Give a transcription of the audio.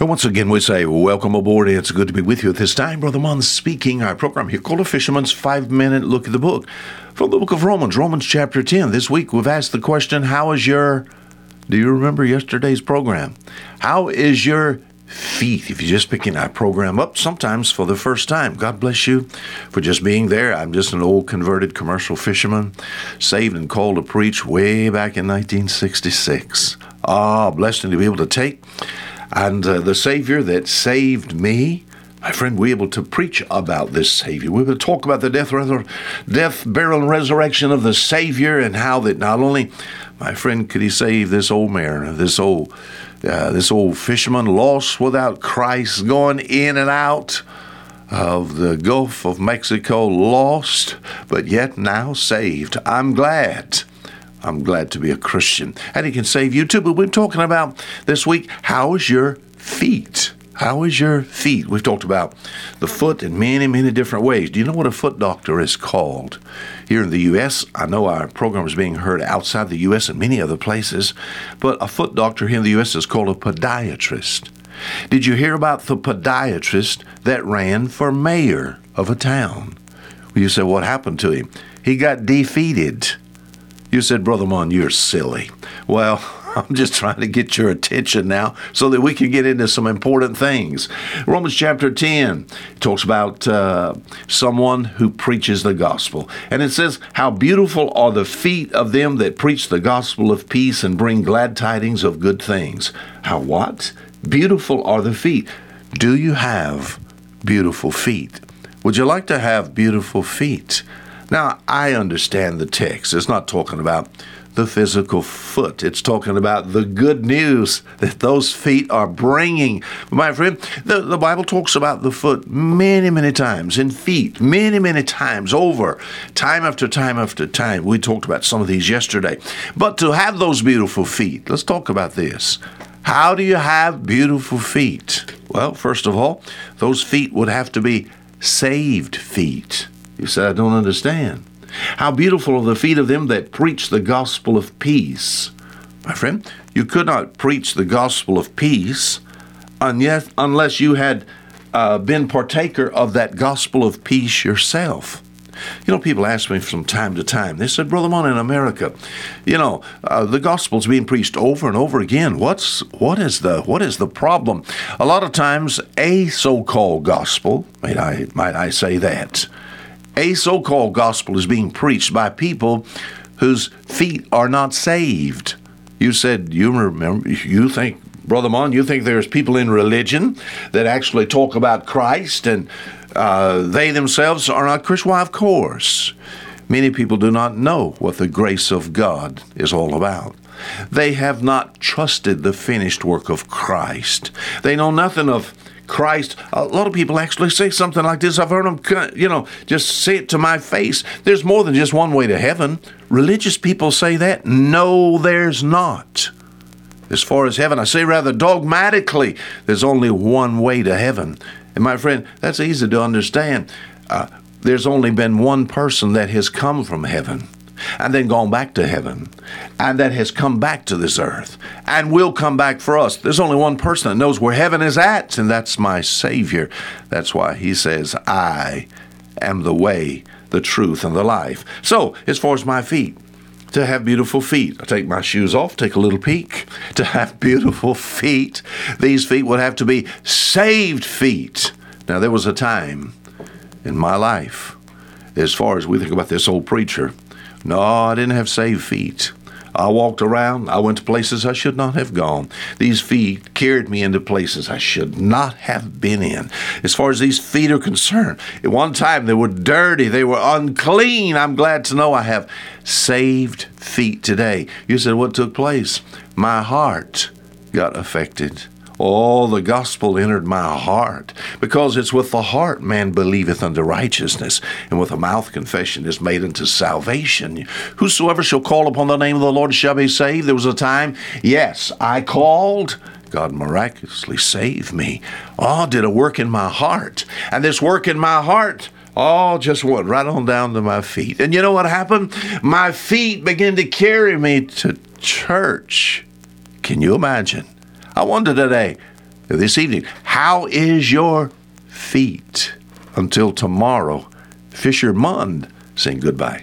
And once again, we say welcome aboard. It's good to be with you at this time. Brother Mon speaking. Our program here called A Fisherman's Five Minute Look at the Book from the book of Romans, Romans chapter 10. This week we've asked the question How is your, do you remember yesterday's program? How is your feet? If you're just picking our program up, sometimes for the first time, God bless you for just being there. I'm just an old converted commercial fisherman, saved and called to preach way back in 1966. Ah, blessed to be able to take and uh, the Savior that saved me. My friend, we're able to preach about this Savior. We're able to talk about the death, death, burial, and resurrection of the Savior, and how that not only, my friend, could He save this old mariner, this old, uh, this old fisherman lost without Christ, going in and out of the Gulf of Mexico, lost, but yet now saved. I'm glad. I'm glad to be a Christian. And He can save you too. But we're talking about this week how is your feet? How is your feet? We've talked about the foot in many, many different ways. Do you know what a foot doctor is called? Here in the U.S., I know our program is being heard outside the U.S. and many other places, but a foot doctor here in the U.S. is called a podiatrist. Did you hear about the podiatrist that ran for mayor of a town? You said, what happened to him? He got defeated. You said, Brother Mon, you're silly. Well, I'm just trying to get your attention now so that we can get into some important things. Romans chapter 10 talks about uh, someone who preaches the gospel. And it says, How beautiful are the feet of them that preach the gospel of peace and bring glad tidings of good things. How what? Beautiful are the feet. Do you have beautiful feet? Would you like to have beautiful feet? Now, I understand the text. It's not talking about the physical foot. It's talking about the good news that those feet are bringing. My friend, the, the Bible talks about the foot many, many times, and feet, many, many times over, time after time after time. We talked about some of these yesterday. But to have those beautiful feet, let's talk about this. How do you have beautiful feet? Well, first of all, those feet would have to be saved feet. You said, I don't understand. How beautiful are the feet of them that preach the gospel of peace. My friend, you could not preach the gospel of peace unless you had uh, been partaker of that gospel of peace yourself. You know, people ask me from time to time, they said, Brother Mon, in America, you know, uh, the gospel's being preached over and over again. What's, what, is the, what is the problem? A lot of times, a so called gospel, might I, might I say that, a so called gospel is being preached by people whose feet are not saved. You said, you remember, you think, Brother Mon, you think there's people in religion that actually talk about Christ and uh, they themselves are not Christian? Why, of course. Many people do not know what the grace of God is all about. They have not trusted the finished work of Christ. They know nothing of Christ. A lot of people actually say something like this. I've heard them, you know, just say it to my face. There's more than just one way to heaven. Religious people say that. No, there's not. As far as heaven, I say rather dogmatically, there's only one way to heaven. And my friend, that's easy to understand. Uh, there's only been one person that has come from heaven and then gone back to heaven, and that has come back to this earth and will come back for us. There's only one person that knows where heaven is at, and that's my Savior. That's why he says, I am the way, the truth, and the life. So, as far as my feet, to have beautiful feet. I take my shoes off, take a little peek. To have beautiful feet, these feet would have to be saved feet. Now, there was a time in my life, as far as we think about this old preacher, no, I didn't have saved feet. I walked around. I went to places I should not have gone. These feet carried me into places I should not have been in. As far as these feet are concerned, at one time they were dirty, they were unclean. I'm glad to know I have saved feet today. You said, What took place? My heart got affected. Oh, the gospel entered my heart, because it's with the heart man believeth unto righteousness, and with the mouth confession is made unto salvation. Whosoever shall call upon the name of the Lord shall be saved. There was a time, yes, I called. God miraculously saved me. Oh, did a work in my heart. And this work in my heart, all just went right on down to my feet. And you know what happened? My feet began to carry me to church. Can you imagine? I wonder today, this evening. How is your feet? Until tomorrow, Fisher Mund saying goodbye.